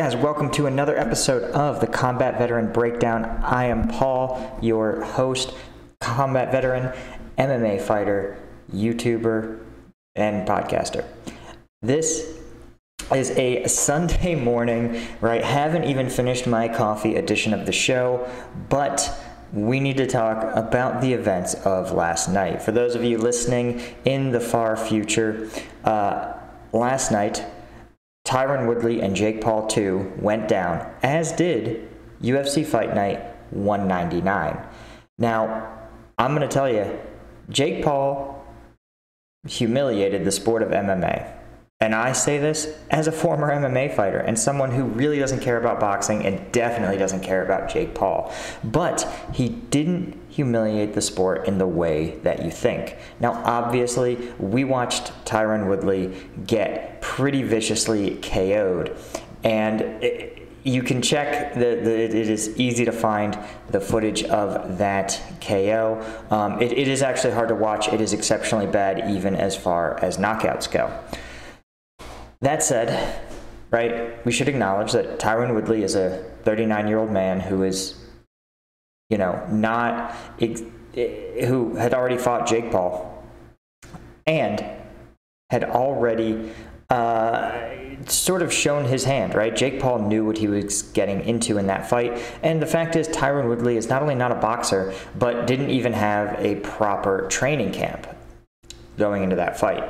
Guys, welcome to another episode of the Combat Veteran Breakdown. I am Paul, your host, combat veteran, MMA fighter, YouTuber, and podcaster. This is a Sunday morning, right? Haven't even finished my coffee edition of the show, but we need to talk about the events of last night. For those of you listening in the far future, uh, last night, Tyron Woodley and Jake Paul 2 went down, as did UFC Fight Night 199. Now, I'm going to tell you, Jake Paul humiliated the sport of MMA. And I say this as a former MMA fighter and someone who really doesn't care about boxing and definitely doesn't care about Jake Paul. But he didn't humiliate the sport in the way that you think. Now, obviously, we watched Tyron Woodley get pretty viciously KO'd. And it, you can check the, it is easy to find the footage of that KO. Um, it, it is actually hard to watch. It is exceptionally bad, even as far as knockouts go. That said, right, we should acknowledge that Tyron Woodley is a 39 year old man who is, you know, not, who had already fought Jake Paul and had already uh, sort of shown his hand, right? Jake Paul knew what he was getting into in that fight. And the fact is, Tyron Woodley is not only not a boxer, but didn't even have a proper training camp going into that fight.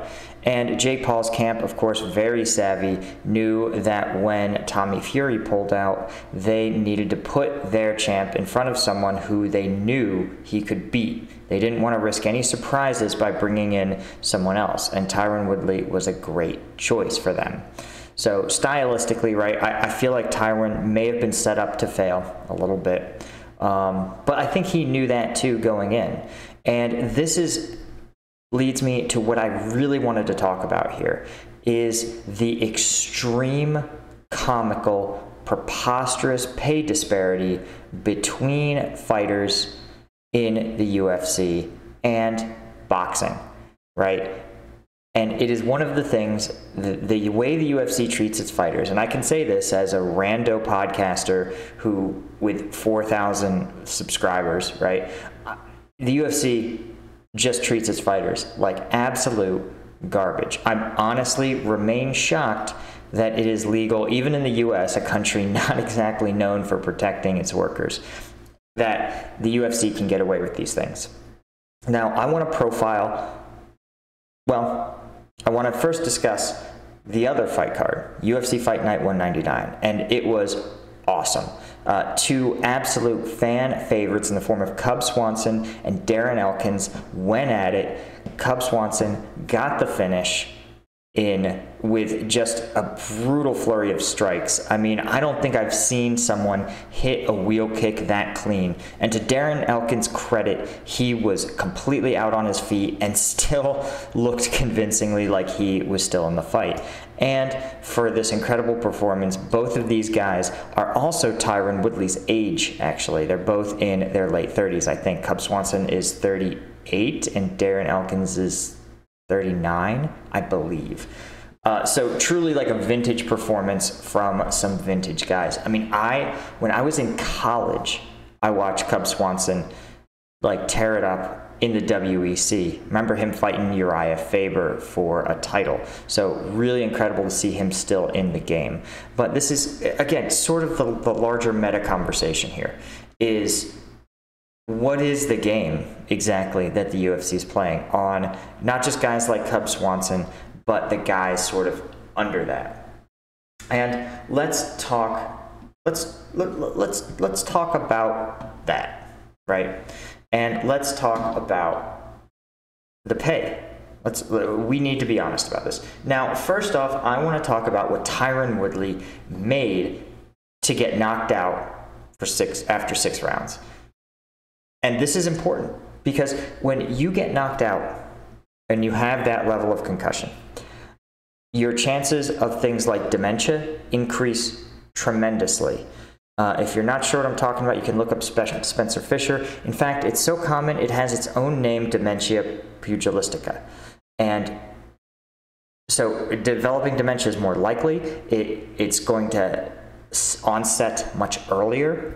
And Jake Paul's camp, of course, very savvy, knew that when Tommy Fury pulled out, they needed to put their champ in front of someone who they knew he could beat. They didn't want to risk any surprises by bringing in someone else, and Tyron Woodley was a great choice for them. So, stylistically, right, I, I feel like Tyron may have been set up to fail a little bit. Um, but I think he knew that too going in. And this is leads me to what I really wanted to talk about here is the extreme comical preposterous pay disparity between fighters in the UFC and boxing, right? And it is one of the things, the, the way the UFC treats its fighters, and I can say this as a rando podcaster who, with 4,000 subscribers, right? The UFC just treats its fighters like absolute garbage. I'm honestly remain shocked that it is legal, even in the US, a country not exactly known for protecting its workers, that the UFC can get away with these things. Now, I want to profile, well, I want to first discuss the other fight card, UFC Fight Night 199, and it was awesome. Uh, two absolute fan favorites in the form of Cub Swanson and Darren Elkins went at it. Cub Swanson got the finish in with just a brutal flurry of strikes. I mean, I don't think I've seen someone hit a wheel kick that clean. And to Darren Elkins' credit, he was completely out on his feet and still looked convincingly like he was still in the fight. And for this incredible performance, both of these guys are also Tyron Woodley's age, actually. They're both in their late 30s. I think Cub Swanson is 38 and Darren Elkins is 39, I believe. Uh, so truly like a vintage performance from some vintage guys. I mean, I when I was in college, I watched Cub Swanson like tear it up in the WEC. Remember him fighting Urijah Faber for a title. So really incredible to see him still in the game. But this is again sort of the, the larger meta conversation here is what is the game exactly that the UFC is playing on not just guys like Cub Swanson, but the guys sort of under that. And let's talk let's let, let's let's talk about that, right? And let's talk about the pay. Let's we need to be honest about this. Now, first off, I want to talk about what Tyron Woodley made to get knocked out for six after 6 rounds. And this is important because when you get knocked out and you have that level of concussion, your chances of things like dementia increase tremendously. Uh, if you're not sure what I'm talking about, you can look up Spencer Fisher. In fact, it's so common, it has its own name, dementia pugilistica. And so developing dementia is more likely. It, it's going to onset much earlier.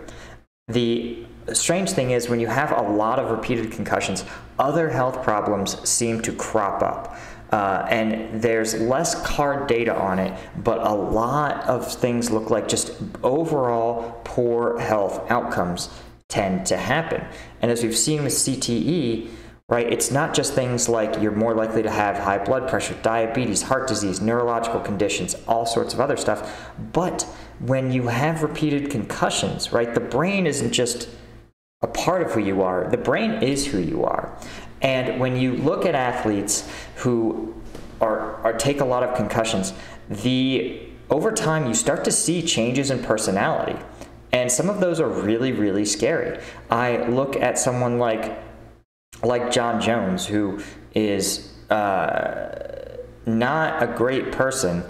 The strange thing is when you have a lot of repeated concussions, other health problems seem to crop up. Uh, and there's less card data on it, but a lot of things look like just overall poor health outcomes tend to happen. And as we've seen with CTE, right, it's not just things like you're more likely to have high blood pressure, diabetes, heart disease, neurological conditions, all sorts of other stuff, but when you have repeated concussions, right, the brain isn't just a part of who you are, the brain is who you are. And when you look at athletes who are, are take a lot of concussions, the over time you start to see changes in personality. And some of those are really, really scary. I look at someone like like Jon Jones, who is uh, not a great person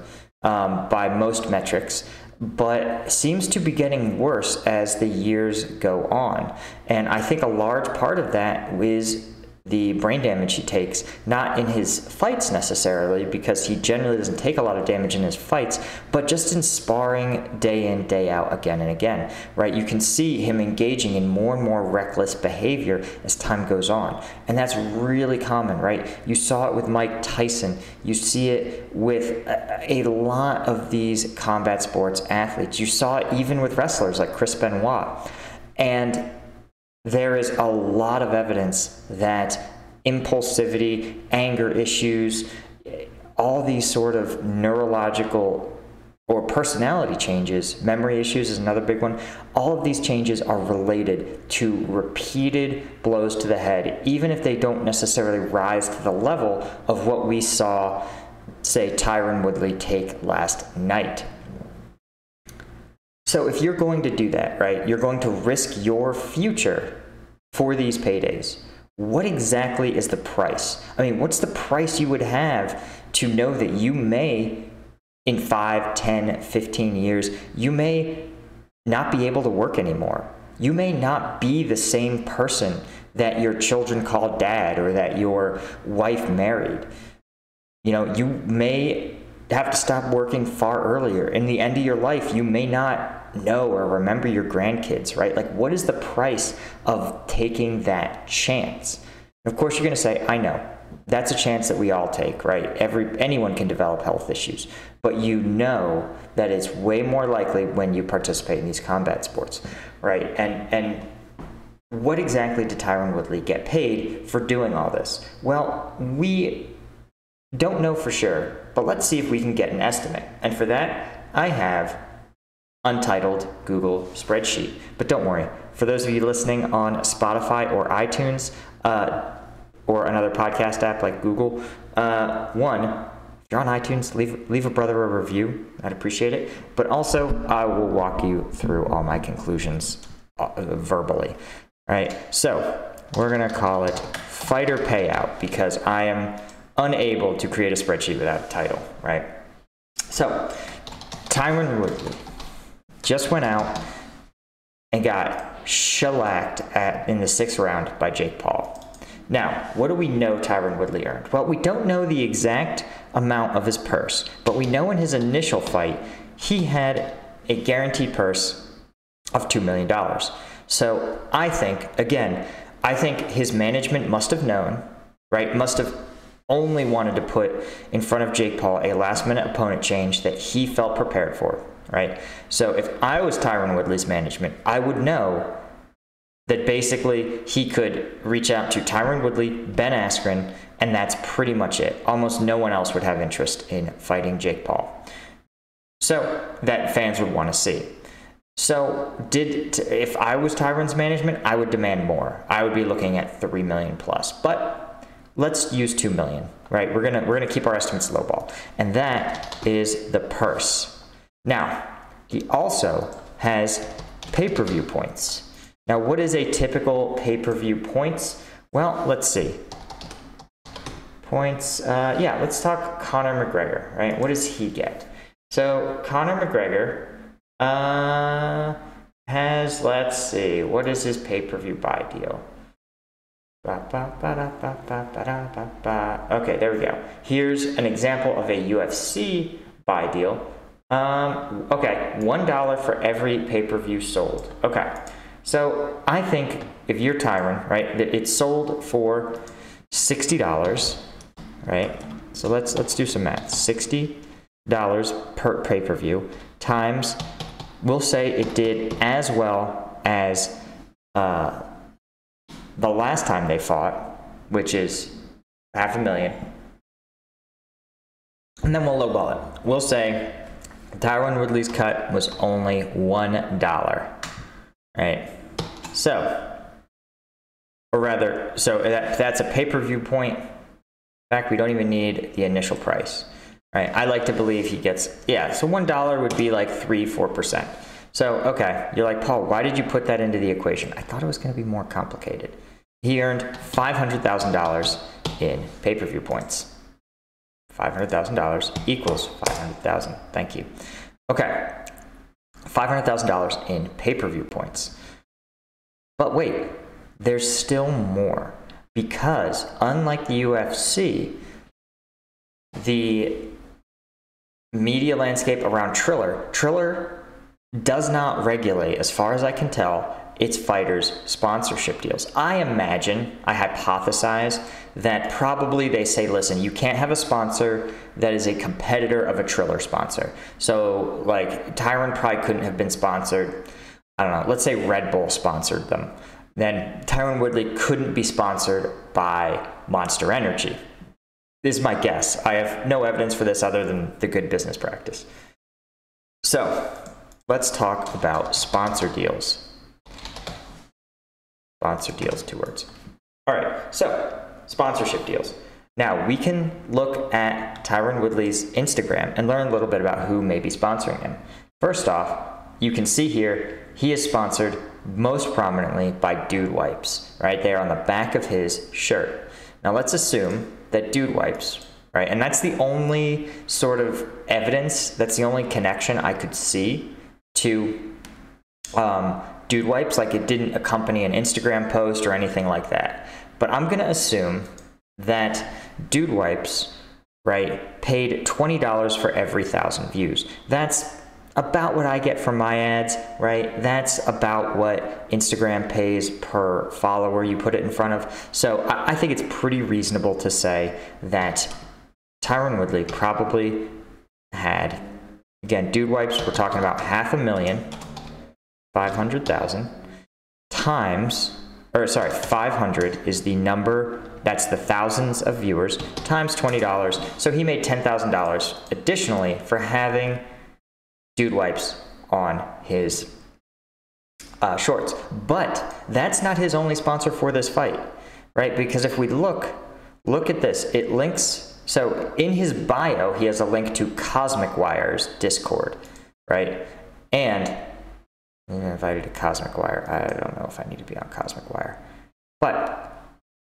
um, by most metrics, but seems to be getting worse as the years go on. And I think a large part of that is the brain damage he takes, not in his fights necessarily, because he generally doesn't take a lot of damage in his fights, but just in sparring day in, day out, again and again, right? You can see him engaging in more and more reckless behavior as time goes on. And that's really common, right? You saw it with Mike Tyson, you see it with a, lot of these combat sports athletes, you saw it even with wrestlers like Chris Benoit. And there is a lot of evidence that impulsivity, anger issues, all these sort of neurological or personality changes, memory issues is another big one. All of these changes are related to repeated blows to the head, even if they don't necessarily rise to the level of what we saw, say, Tyron Woodley take last night. So if you're going to do that, right, you're going to risk your future for these paydays. What exactly is the price? I mean, what's the price you would have to know that you may, in 5, 10, 15 years, you may not be able to work anymore? You may not be the same person that your children call dad or that your wife married. You know, you may have to stop working far earlier. In the end of your life, you may not know or remember your grandkids, right? Like, what is the price of taking that chance? Of course, you're going to say, I know. That's a chance that we all take, right? Every anyone can develop health issues, but you know that it's way more likely when you participate in these combat sports, right? And and what exactly did Tyron Woodley get paid for doing all this? Well, we don't know for sure, but let's see if we can get an estimate. And for that, I have untitled Google spreadsheet. But don't worry, for those of you listening on Spotify or iTunes uh, or another podcast app like Google, uh, one, if you're on iTunes, leave, leave a brother a review. I'd appreciate it. But also, I will walk you through all my conclusions uh, verbally. All right, So, we're going to call it fighter payout because I am unable to create a spreadsheet without a title, right? So, Tyron Woodley just went out and got shellacked at, in the sixth round by Jake Paul. Now, what do we know Tyron Woodley earned? Well, we don't know the exact amount of his purse, but we know in his initial fight, he had a guaranteed purse of $2 million. So I think, again, I think his management must have known, right? Must have only wanted to put in front of Jake Paul a last minute opponent change that he felt prepared for, right? So if I was Tyron Woodley's management, I would know that basically he could reach out to Tyron Woodley, Ben Askren, and that's pretty much it. Almost no one else would have interest in fighting Jake Paul. So that fans would want to see. So did if I was Tyron's management, I would demand more. I would be looking at 3 million plus. But let's use 2 million, right? We're gonna, we're gonna keep our estimates lowball. And that is the purse. Now, he also has pay-per-view points. Now, what is a typical pay-per-view points? Well, let's see. Points, uh, yeah, let's talk Conor McGregor, right? What does he get? So, Conor McGregor uh, has, let's see, what is his pay-per-view buy deal? Okay, there we go. Here's an example of a UFC buy deal. Um, okay, one dollar for every pay-per-view sold. Okay, so I think if you're Tyron, right, that it's sold for sixty dollars, right? So let's let's do some math. Sixty dollars per pay-per-view times, we'll say it did as well as uh, the last time they fought, which is half a million. And then we'll lowball it. We'll say Tyron Woodley's cut was only $1. Right? So, or rather, so that, that's a pay per view point. In fact, we don't even need the initial price. Right? I like to believe he gets, yeah, so $1 would be like 3 4%. So, okay, you're like, Paul, why did you put that into the equation? I thought it was going to be more complicated. He earned $500,000 in pay per view points. $500,000 equals 500,000. Thank you. Okay. $500,000 in pay-per-view points. But wait, there's still more because unlike the UFC, the media landscape around Triller, Triller does not regulate, as far as I can tell, its fighters' sponsorship deals. I imagine, I hypothesize, that probably they say, listen, you can't have a sponsor that is a competitor of a Triller sponsor. So, like, Tyron probably couldn't have been sponsored. I don't know, let's say Red Bull sponsored them. Then Tyron Woodley couldn't be sponsored by Monster Energy. This is my guess. I have no evidence for this other than the good business practice. So, let's talk about sponsor deals. Sponsor deals, two words. All right, so sponsorship deals. Now, we can look at Tyron Woodley's Instagram and learn a little bit about who may be sponsoring him. First off, you can see here he is sponsored most prominently by Dude Wipes, right? They are on the back of his shirt. Now, let's assume that Dude Wipes, right? And that's the only sort of evidence, that's the only connection I could see to um, dude wipes, like it didn't accompany an Instagram post or anything like that. But I'm going to assume that dude wipes, right, paid $20 for every thousand views. That's about what I get from my ads, right? That's about what Instagram pays per follower you put it in front of. So I, I think it's pretty reasonable to say that Tyron Woodley probably had, again, dude wipes, we're talking about half a million 500,000 times, or sorry, 500 is the number, that's the thousands of viewers, times $20. So he made $10,000 additionally for having Dude Wipes on his uh, shorts. But that's not his only sponsor for this fight, right? Because if we look, look at this, it links, so in his bio, he has a link to Cosmic Wire's Discord, right? And I'm invited to Cosmic Wire. I don't know if I need to be on Cosmic Wire. But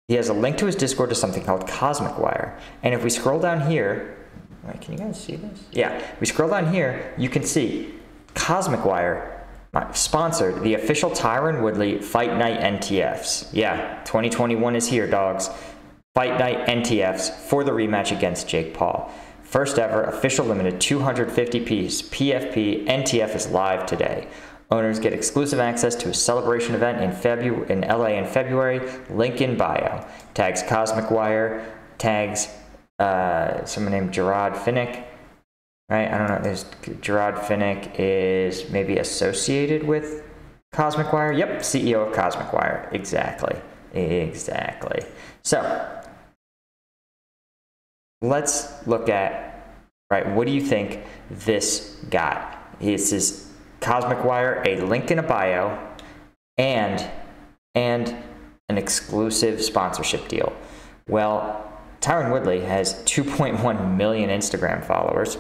he has a link to his Discord to something called Cosmic Wire. And if we scroll down here, wait, can you guys see this? Yeah, we scroll down here, you can see Cosmic Wire sponsored the official Tyron Woodley Fight Night NTFs. Yeah, 2021 is here, dogs. Fight Night NTFs for the rematch against Jake Paul. First ever official limited 250 piece PFP NTF is live today. Owners get exclusive access to a celebration event in in LA in February. Link in bio. Tags Cosmic Wire. Tags uh, someone named Gerard Finnick. Right? I don't know. There's Gerard Finnick is maybe associated with Cosmic Wire. Yep, CEO of Cosmic Wire. Exactly. Exactly. So let's look at right. What do you think this got? This is Cosmic Wire, a link in a bio, and and an exclusive sponsorship deal. Well, Tyron Woodley has 2.1 million Instagram followers.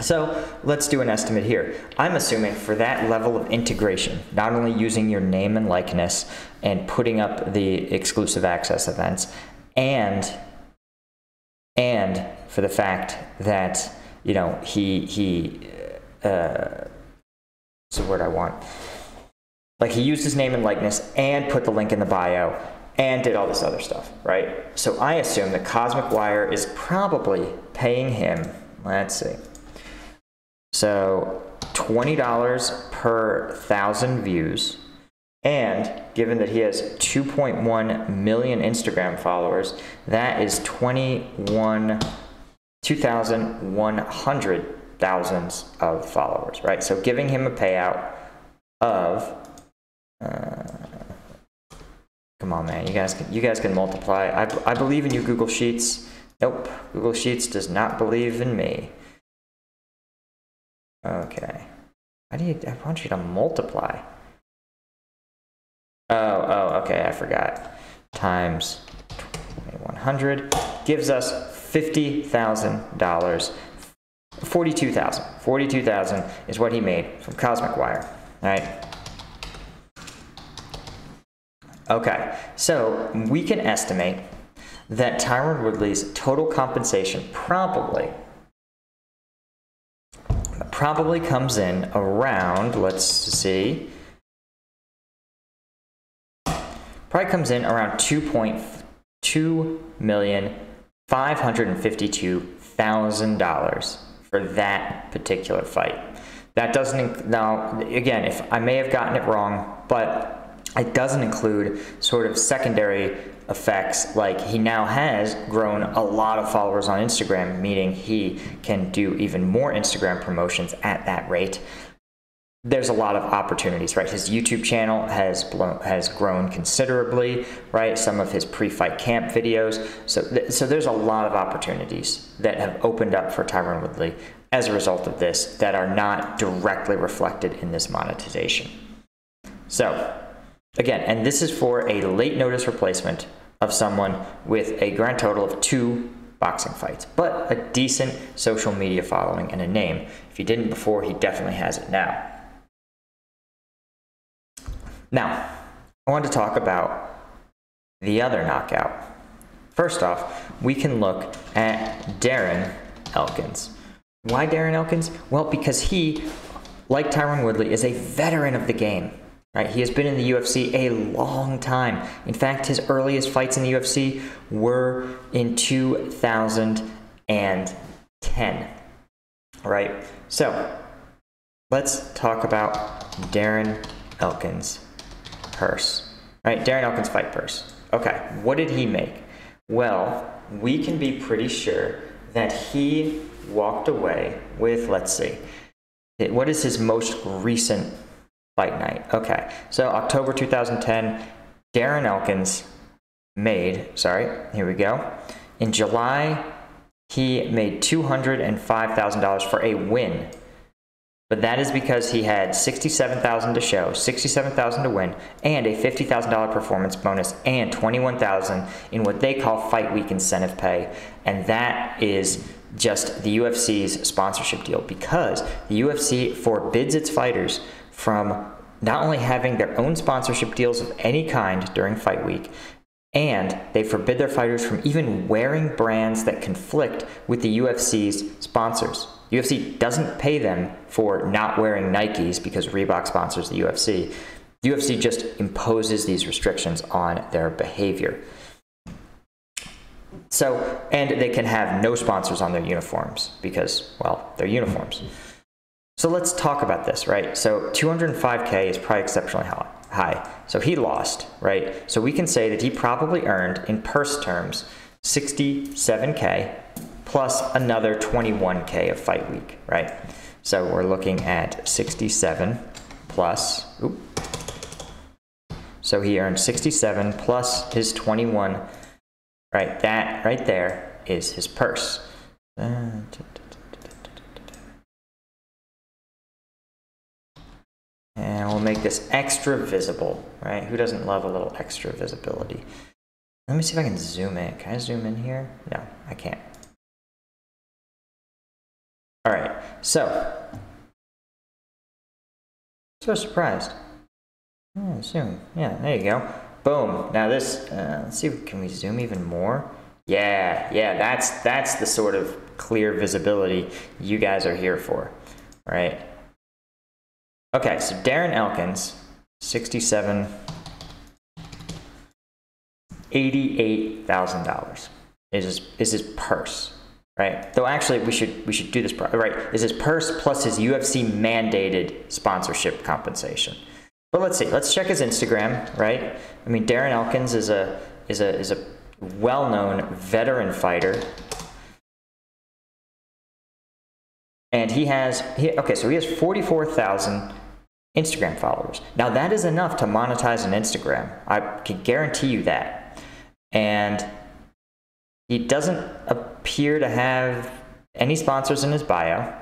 So let's do an estimate here. I'm assuming for that level of integration, not only using your name and likeness and putting up the exclusive access events, and and for the fact that you know he he uh, what's the word I want? Like he used his name and likeness and put the link in the bio and did all this other stuff, right? So I assume that Cosmic Wire is probably paying him, let's see, So $20 per thousand views. And given that he has 2.1 million Instagram followers, that is 21, 2,100 thousands of followers, right? So giving him a payout of, uh, come on, man, you guys can, you guys can multiply. I, I believe in you, Google Sheets. Nope, Google Sheets does not believe in me. Okay. Do you, I want you to multiply. Oh, oh, okay, I forgot. Times 2100 gives us $50,000. 42,000. 42,000 is what he made from Cosmic Wire, right? Okay, so we can estimate that Tyron Woodley's total compensation probably probably comes in around, let's see, probably comes in around 2.2 million $552,000 for that particular fight. That doesn't now again, if I may have gotten it wrong, but it doesn't include sort of secondary effects like he now has grown a lot of followers on Instagram, meaning he can do even more Instagram promotions at that rate. There's a lot of opportunities, right? His YouTube channel has blown, has grown considerably, right? Some of his pre-fight camp videos. So, th- so there's a lot of opportunities that have opened up for Tyron Woodley as a result of this that are not directly reflected in this monetization. So, again, and this is for a late notice replacement of someone with a grand total of two boxing fights, but a decent social media following and a name. If he didn't before, he definitely has it now. Now, I want to talk about the other knockout. First off, we can look at Darren Elkins. Why Darren Elkins? Well, because he, like Tyron Woodley, is a veteran of the game. Right? He has been in the UFC a long time. In fact, his earliest fights in the UFC were in 2010. Right? So, let's talk about Darren Elkins' purse. Right? Darren Elkins' fight purse. Okay, what did he make? Well, we can be pretty sure that he walked away with, let's see, what is his most recent fight night? Okay, so October 2010, Darren Elkins made, sorry, here we go. In July, he made $205,000 for a win. But that is because he had 67,000 to show, 67,000 to win, and a $50,000 performance bonus and 21,000 in what they call fight week incentive pay. And that is just the UFC's sponsorship deal because the UFC forbids its fighters from not only having their own sponsorship deals of any kind during fight week, and they forbid their fighters from even wearing brands that conflict with the UFC's sponsors. UFC doesn't pay them for not wearing Nikes because Reebok sponsors the UFC. UFC just imposes these restrictions on their behavior. So, and they can have no sponsors on their uniforms because, well, they're uniforms. So let's talk about this, right? So 205K is probably exceptionally high. So he lost, right? So we can say that he probably earned, in purse terms, 67K plus another 21K of fight week, right? So we're looking at 67 plus. So he earned 67 plus his 21 Right, that right there is his purse. And we'll make this extra visible, right? Who doesn't love a little extra visibility? Let me see if I can zoom in. Can I zoom in here? No, I can't. All right, so. So surprised. Oh, zoom. Yeah, there you go. Boom. Now this, uh, let's see, can we zoom even more? Yeah, yeah, that's, that's the sort of clear visibility you guys are here for, right? Okay, so Darren Elkins, 67, $88,000 is his, is his purse, right? Though actually, we should we should do this right. Is his purse plus his UFC mandated sponsorship compensation? But let's see. Let's check his Instagram, right? I mean, Darren Elkins is a is a is a well-known veteran fighter. And he has he, okay, so he has 44,000 Instagram followers. Now that is enough to monetize an Instagram. I can guarantee you that. And he doesn't appear to have any sponsors in his bio.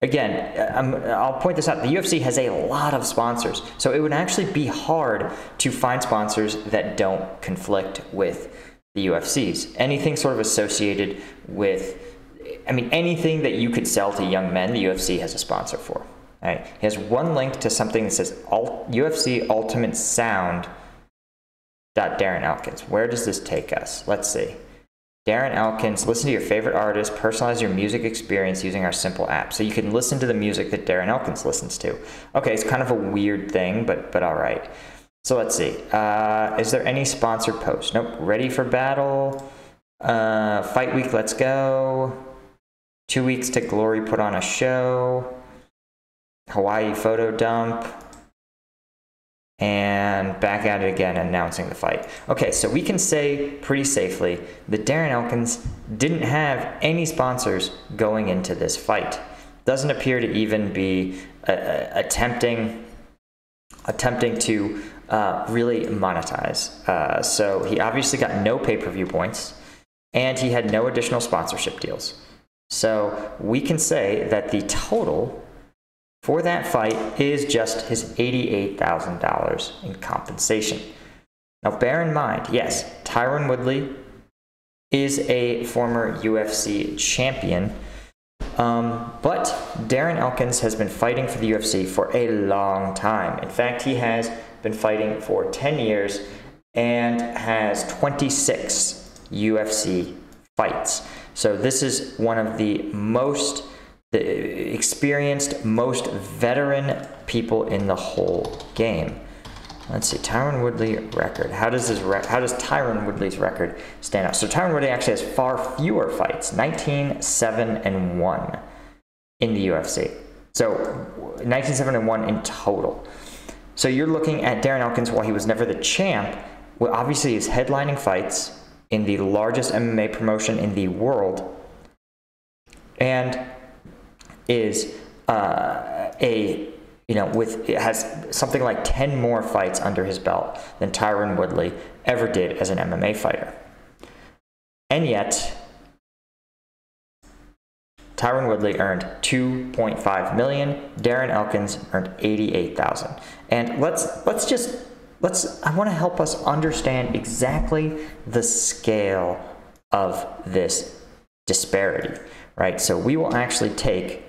Again, i will point this out. The UFC has a lot of sponsors, so it would actually be hard to find sponsors that don't conflict with the UFC's. Anything sort of associated with, I mean, anything that you could sell to young men, the UFC has a sponsor for. He has one link to something that says UFC Ultimate Sound. Dot Darren Elkins. Where does this take us? Let's see. Darren Elkins, listen to your favorite artist, personalize your music experience using our simple app. So you can listen to the music that Darren Elkins listens to. Okay, it's kind of a weird thing, but but all right. So let's see. Uh, is there any sponsored post? Nope. Ready for battle? Uh, fight week, let's go. Two weeks to glory, put on a show. Hawaii photo dump and back at it again announcing the fight. Okay, so we can say pretty safely that Darren Elkins didn't have any sponsors going into this fight. Doesn't appear to even be uh, uh attempting attempting to uh, really monetize. Uh, so he obviously got no pay-per-view points, and he had no additional sponsorship deals. So we can say that the total for that fight is just his $88,000 in compensation. Now, bear in mind, yes, Tyron Woodley is a former UFC champion, um, but Darren Elkins has been fighting for the UFC for a long time. In fact, he has been fighting for 10 years and has 26 UFC fights. So, this is one of the most the experienced, most veteran people in the whole game. Let's see, Tyron Woodley record. How does his how does Tyron Woodley's record stand out? So Tyron Woodley actually has far fewer fights, 19, 7, and 1 in the UFC. So 19, 7, and 1 in total. So you're looking at Darren Elkins while he was never the champ. Well, obviously he's headlining fights in the largest MMA promotion in the world. And is uh, a you know with it has something like 10 more fights under his belt than Tyron Woodley ever did as an MMA fighter. And yet Tyron Woodley earned 2.5 million, Darren Elkins earned 88,000. And let's let's just let's I want to help us understand exactly the scale of this disparity, right? So we will actually take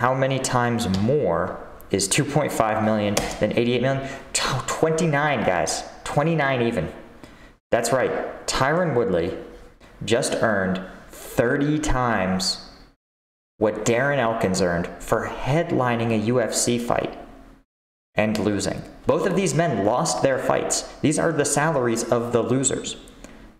how many times more is 2.5 million than 88 million? 29, guys. 29 even. That's right. Tyron Woodley just earned 30 times what Darren Elkins earned for headlining a UFC fight and losing. Both of these men lost their fights. These are the salaries of the losers.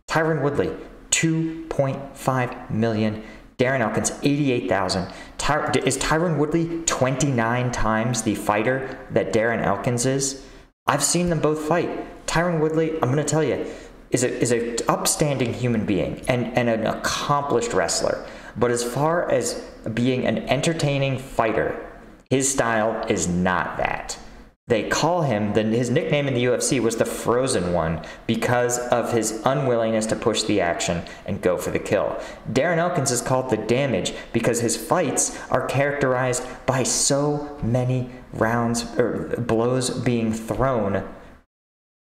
Tyron Woodley, 2.5 million. Darren Elkins, 88,000. Ty- is Tyron Woodley 29 times the fighter that Darren Elkins is? I've seen them both fight. Tyron Woodley, I'm going to tell you, is a is a upstanding human being and, and an accomplished wrestler. But as far as being an entertaining fighter, his style is not that they call him the, his nickname in the UFC was the Frozen One because of his unwillingness to push the action and go for the kill. Darren Elkins is called the Damage because his fights are characterized by so many rounds or blows being thrown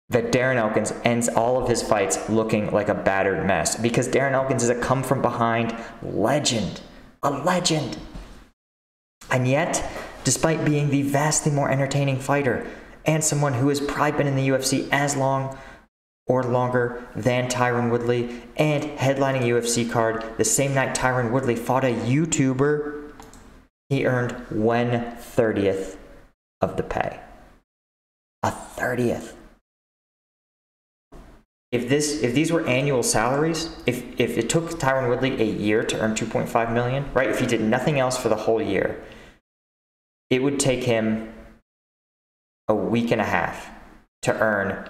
that Darren Elkins ends all of his fights looking like a battered mess because Darren Elkins is a come from behind legend, a legend. And yet, despite being the vastly more entertaining fighter and someone who has probably been in the UFC as long or longer than Tyron Woodley and headlining UFC card the same night Tyron Woodley fought a YouTuber, he earned one thirtieth of the pay. A thirtieth. if this if these were annual salaries, if if it took Tyron Woodley a year to earn 2.5 million, right? If he did nothing else for the whole year, it would take him a week and a half to earn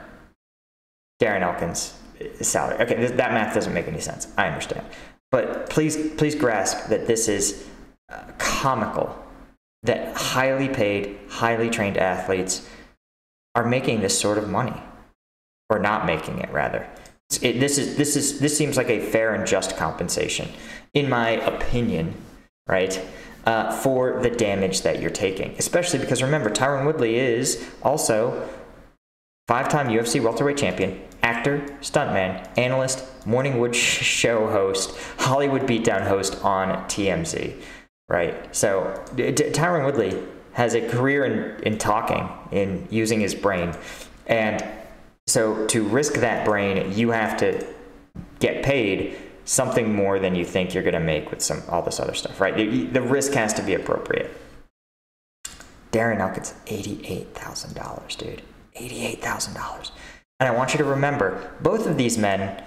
Darren Elkins' salary. Okay, th- that math doesn't make any sense. I understand, but please please grasp that this is uh, comical that highly paid, highly trained athletes are making this sort of money or not making it rather. It, this is this is this seems like a fair and just compensation, in my opinion, right? Uh, for the damage that you're taking, especially because remember Tyron Woodley is also five-time UFC welterweight champion, actor, stuntman, analyst, morning wood show host, Hollywood beatdown host on TMZ, right? So Tyron Woodley has a career in, in talking, in using his brain, and so to risk that brain, you have to get paid something more than you think you're going to make with some all this other stuff, right? The, the risk has to be appropriate. Darren Elkins, eighty-eight thousand dollars, dude, eighty-eight thousand dollars. And I want you to remember, both of these men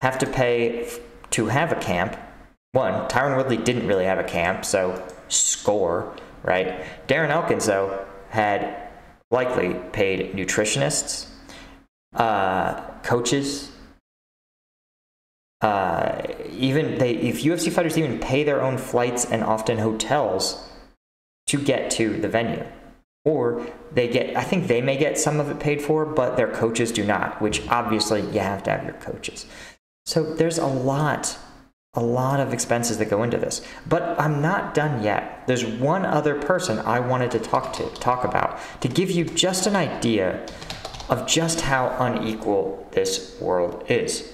have to pay f- to have a camp. One, Tyron Woodley didn't really have a camp, so score, right? Darren Elkins, though, had likely paid nutritionists, uh, coaches. Uh, even they, if UFC fighters even pay their own flights and often hotels to get to the venue, or they get, I think they may get some of it paid for, but their coaches do not. Which obviously you have to have your coaches. So there's a lot, a lot of expenses that go into this. But I'm not done yet. There's one other person I wanted to talk to talk about to give you just an idea of just how unequal this world is.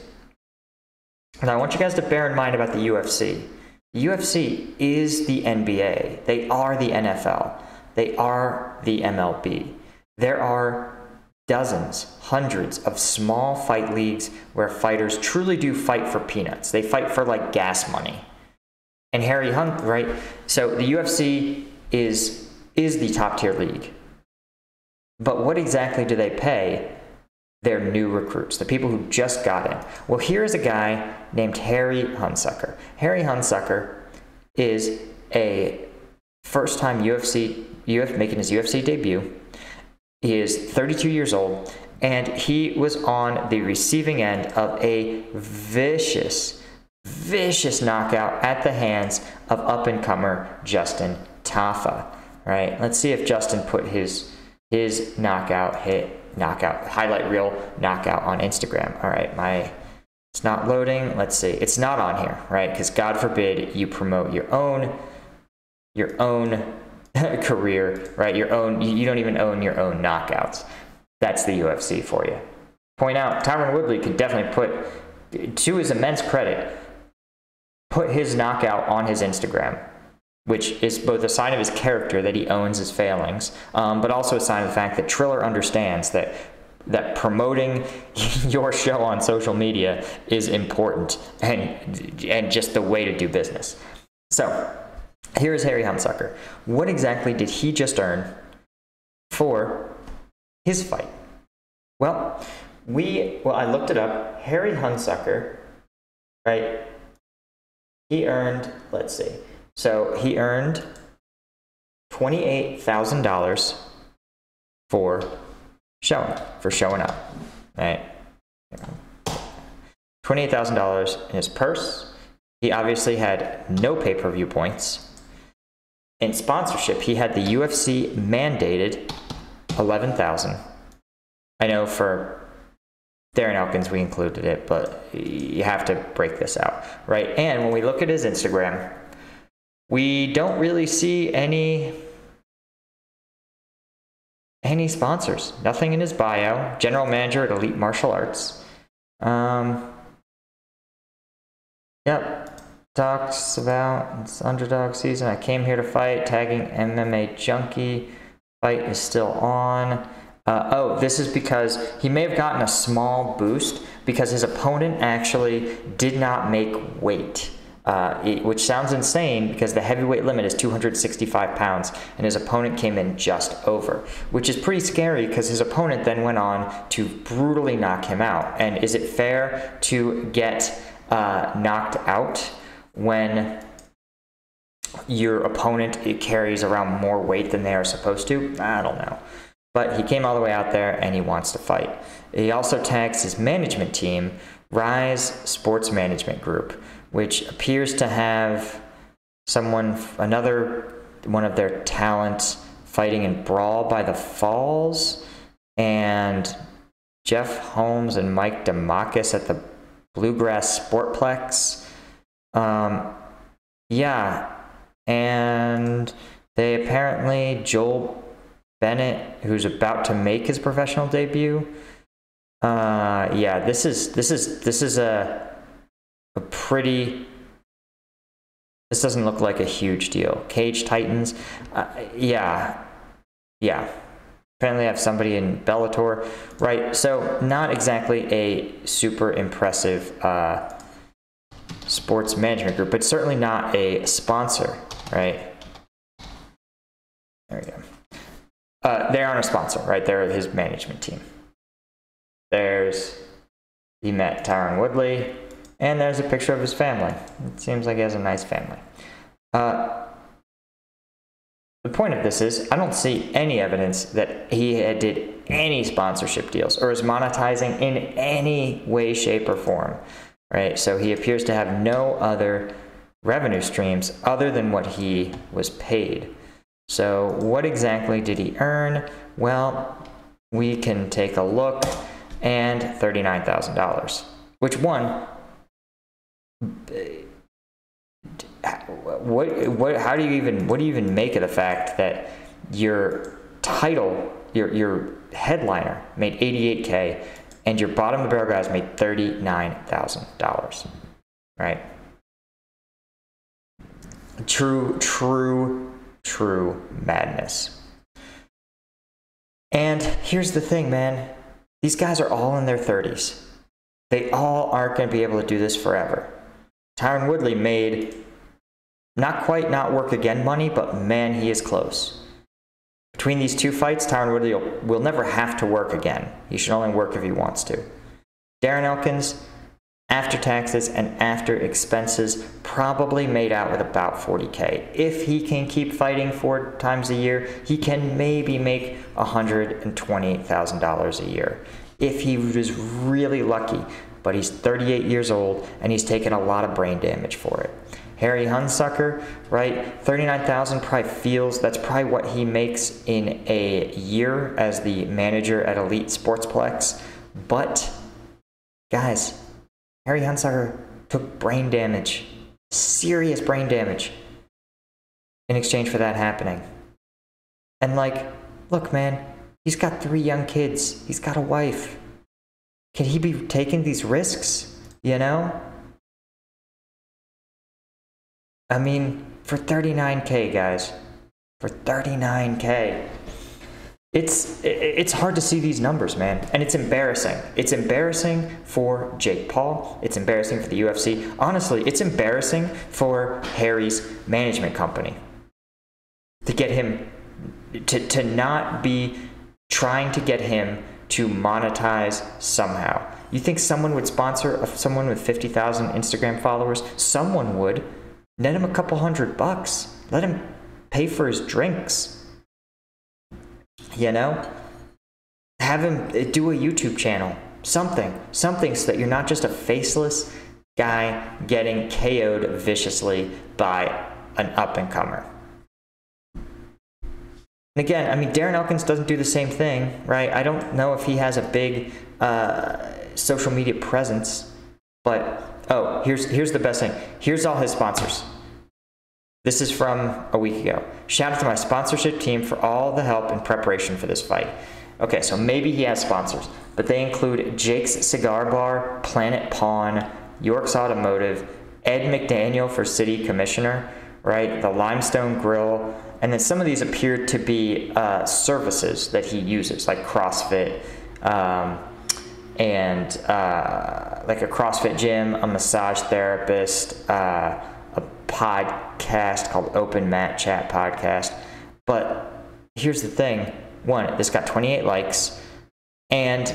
And I want you guys to bear in mind about the UFC. The UFC is the NBA. They are the NFL. They are the MLB. There are dozens, hundreds of small fight leagues where fighters truly do fight for peanuts. They fight for like gas money. And Harry Hunt, right? So the UFC is is the top tier league. But what exactly do they pay their new recruits, the people who just got in? Well, here's a guy named Harry Hunsucker. Harry Hunsucker is a first time UFC, Uf, making his UFC debut. He is 32 years old, and he was on the receiving end of a vicious, vicious knockout at the hands of up and comer Justin Tafa. Right? Let's see if Justin put his his knockout hit knockout highlight reel knockout on Instagram. All right, my it's not loading. Let's see. It's not on here, right? Because God forbid you promote your own your own career, right? Your own you don't even own your own knockouts. That's the UFC for you. Point out, Tyron Woodley could definitely put to his immense credit, put his knockout on his Instagram which is both a sign of his character that he owns his failings, um, but also a sign of the fact that Triller understands that that promoting your show on social media is important and and just the way to do business. So, here is Harry Hunsucker. What exactly did he just earn for his fight? Well, we well I looked it up. Harry Hunsucker, right? He earned, let's see. So he earned $28,000 for showing for showing up, right? $28,000 in his purse. He obviously had no pay-per-view points. In sponsorship, he had the UFC mandated 11,000. I know for Darren Elkins we included it, but you have to break this out, right? And when we look at his Instagram, we don't really see any any sponsors. Nothing in his bio. General manager at Elite Martial Arts. Um, yep. Talks about it's underdog season. I came here to fight. Tagging MMA junkie. Fight is still on. Uh, oh, this is because he may have gotten a small boost because his opponent actually did not make weight uh, which sounds insane because the heavyweight limit is 265 pounds, and his opponent came in just over, which is pretty scary because his opponent then went on to brutally knock him out. And is it fair to get uh, knocked out when your opponent carries around more weight than they are supposed to? I don't know. But he came all the way out there and he wants to fight. He also tags his management team, Rise Sports Management Group which appears to have someone, another one of their talents fighting in Brawl by the Falls, and Jeff Holmes and Mike DeMakis at the Bluegrass Sportplex. Um, yeah, and they apparently Joel Bennett, who's about to make his professional debut. Uh, yeah, this is this is this is a a pretty this doesn't look like a huge deal. Cage Titans, uh, yeah, yeah. Apparently, I have somebody in Bellator, right? So, not exactly a super impressive uh, sports management group, but certainly not a sponsor, right? There we go. Uh, they aren't a sponsor, right? They're his management team. There's he met Tyron Woodley, and there's a picture of his family. It seems like he has a nice family. Uh, the point of this is, I don't see any evidence that he did any sponsorship deals or is monetizing in any way, shape, or form. Right? So he appears to have no other revenue streams other than what he was paid. So, what exactly did he earn? Well, we can take a look and $39,000, which one what what how do you even what do you even make of the fact that your title your your headliner made 88k and your bottom of the barrel guys made $39,000 right? True true true madness. And here's the thing man. These guys are all in their 30s they all aren't going to be able to do this forever Tyron Woodley made not quite not work again money, but man, he is close. Between these two fights, Tyron Woodley will, will never have to work again. He should only work if he wants to. Darren Elkins, after taxes and after expenses, probably made out with about 40K. If he can keep fighting four times a year, he can maybe make $120,000 a year. If he was really lucky, but he's 38 years old and he's taken a lot of brain damage for it. Harry Hunsucker, right? 39,000 probably feels that's probably what he makes in a year as the manager at Elite Sportsplex. But guys, Harry Hunsucker took brain damage, serious brain damage in exchange for that happening. And like, look man, he's got three young kids. He's got a wife. Can he be taking these risks? You know? I mean, for 39K, guys. For 39K. It's it's hard to see these numbers, man, and it's embarrassing. It's embarrassing for Jake Paul. It's embarrassing for the UFC. Honestly, it's embarrassing for Harry's management company to get him to to not be trying to get him to monetize somehow. You think someone would sponsor someone with 50,000 Instagram followers? Someone would. Net him a couple hundred bucks. Let him pay for his drinks. You know? Have him uh, do a YouTube channel. Something. Something so that you're not just a faceless guy getting KO'd viciously by an up and comer. And again, I mean, Darren Elkins doesn't do the same thing, right? I don't know if he has a big uh, social media presence, but oh, here's here's the best thing. Here's all his sponsors. This is from a week ago. Shout out to my sponsorship team for all the help in preparation for this fight. Okay, so maybe he has sponsors, but they include Jake's Cigar Bar, Planet Pawn, York's Automotive, Ed McDaniel for City Commissioner, right? The Limestone Grill, and then some of these appear to be uh, services that he uses, like CrossFit um, and uh, like a CrossFit gym, a massage therapist, uh, a podcast called Open Mat Chat Podcast. But here's the thing one, this got 28 likes, and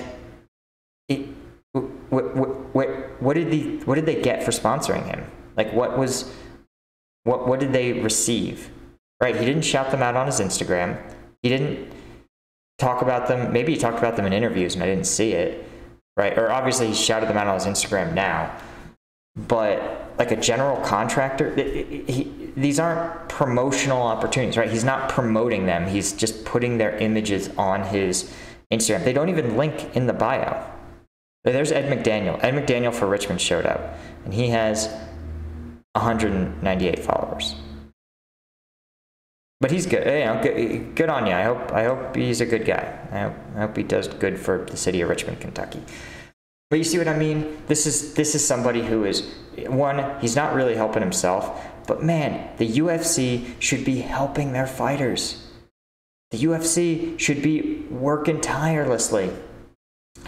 it, what, what, what, what, did the, what did they get for sponsoring him? Like, what was, what, what did they receive? Right? He didn't shout them out on his Instagram. He didn't talk about them. Maybe he talked about them in interviews and I didn't see it. Right? Or obviously he shouted them out on his Instagram now. But like a general contractor, he, these aren't promotional opportunities, right? He's not promoting them. He's just putting their images on his Instagram. They don't even link in the bio. There's Ed McDaniel. Ed McDaniel for Richmond showed up, and he has 198 followers. But he's good. You know, good, good on you. I hope. I hope he's a good guy. I hope, I hope he does good for the city of Richmond, Kentucky. But you see what I mean? This is this is somebody who is one. He's not really helping himself. But man, the UFC should be helping their fighters. The UFC should be working tirelessly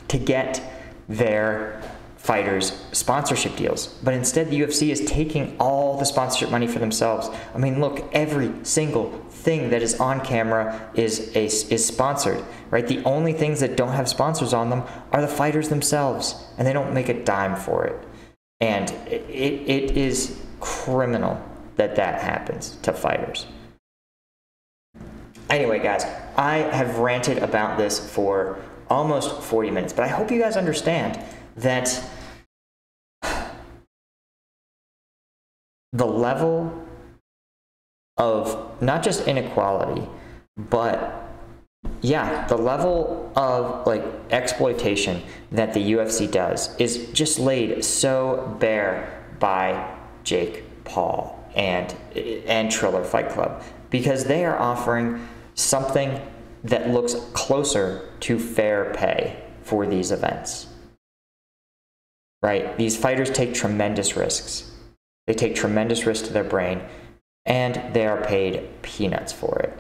to get their fighters sponsorship deals. But instead, the UFC is taking all the sponsorship money for themselves. I mean, look, every single thing that is on camera is a, is sponsored, right? The only things that don't have sponsors on them are the fighters themselves, and they don't make a dime for it. And it, it, it is criminal that that happens to fighters. Anyway, guys, I have ranted about this for almost 40 minutes, but I hope you guys understand that the level of not just inequality, but yeah, the level of like exploitation that the UFC does is just laid so bare by Jake Paul and and Triller Fight Club because they are offering something that looks closer to fair pay for these events. Right? These fighters take tremendous risks. They take tremendous risks to their brain and they are paid peanuts for it.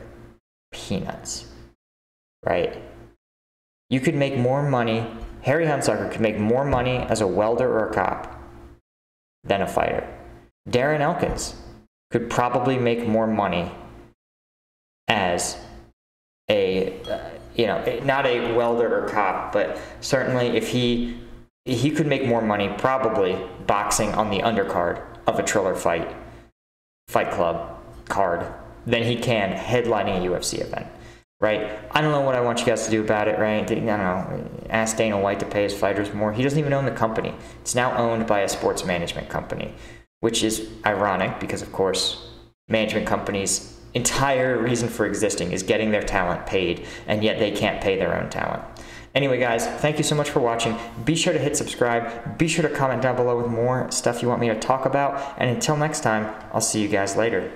Peanuts. Right? You could make more money, Harry Hunsucker could make more money as a welder or a cop than a fighter. Darren Elkins could probably make more money as a uh, you know not a welder or cop but certainly if he he could make more money probably boxing on the undercard of a triller fight fight club card than he can headlining a UFC event right? I don't know what I want you guys to do about it right? I don't know ask Dana White to pay his fighters more. He doesn't even own the company. It's now owned by a sports management company which is ironic because, of course, management companies' entire reason for existing is getting their talent paid, and yet they can't pay their own talent. Anyway, guys, thank you so much for watching. Be sure to hit subscribe. Be sure to comment down below with more stuff you want me to talk about. And until next time, I'll see you guys later.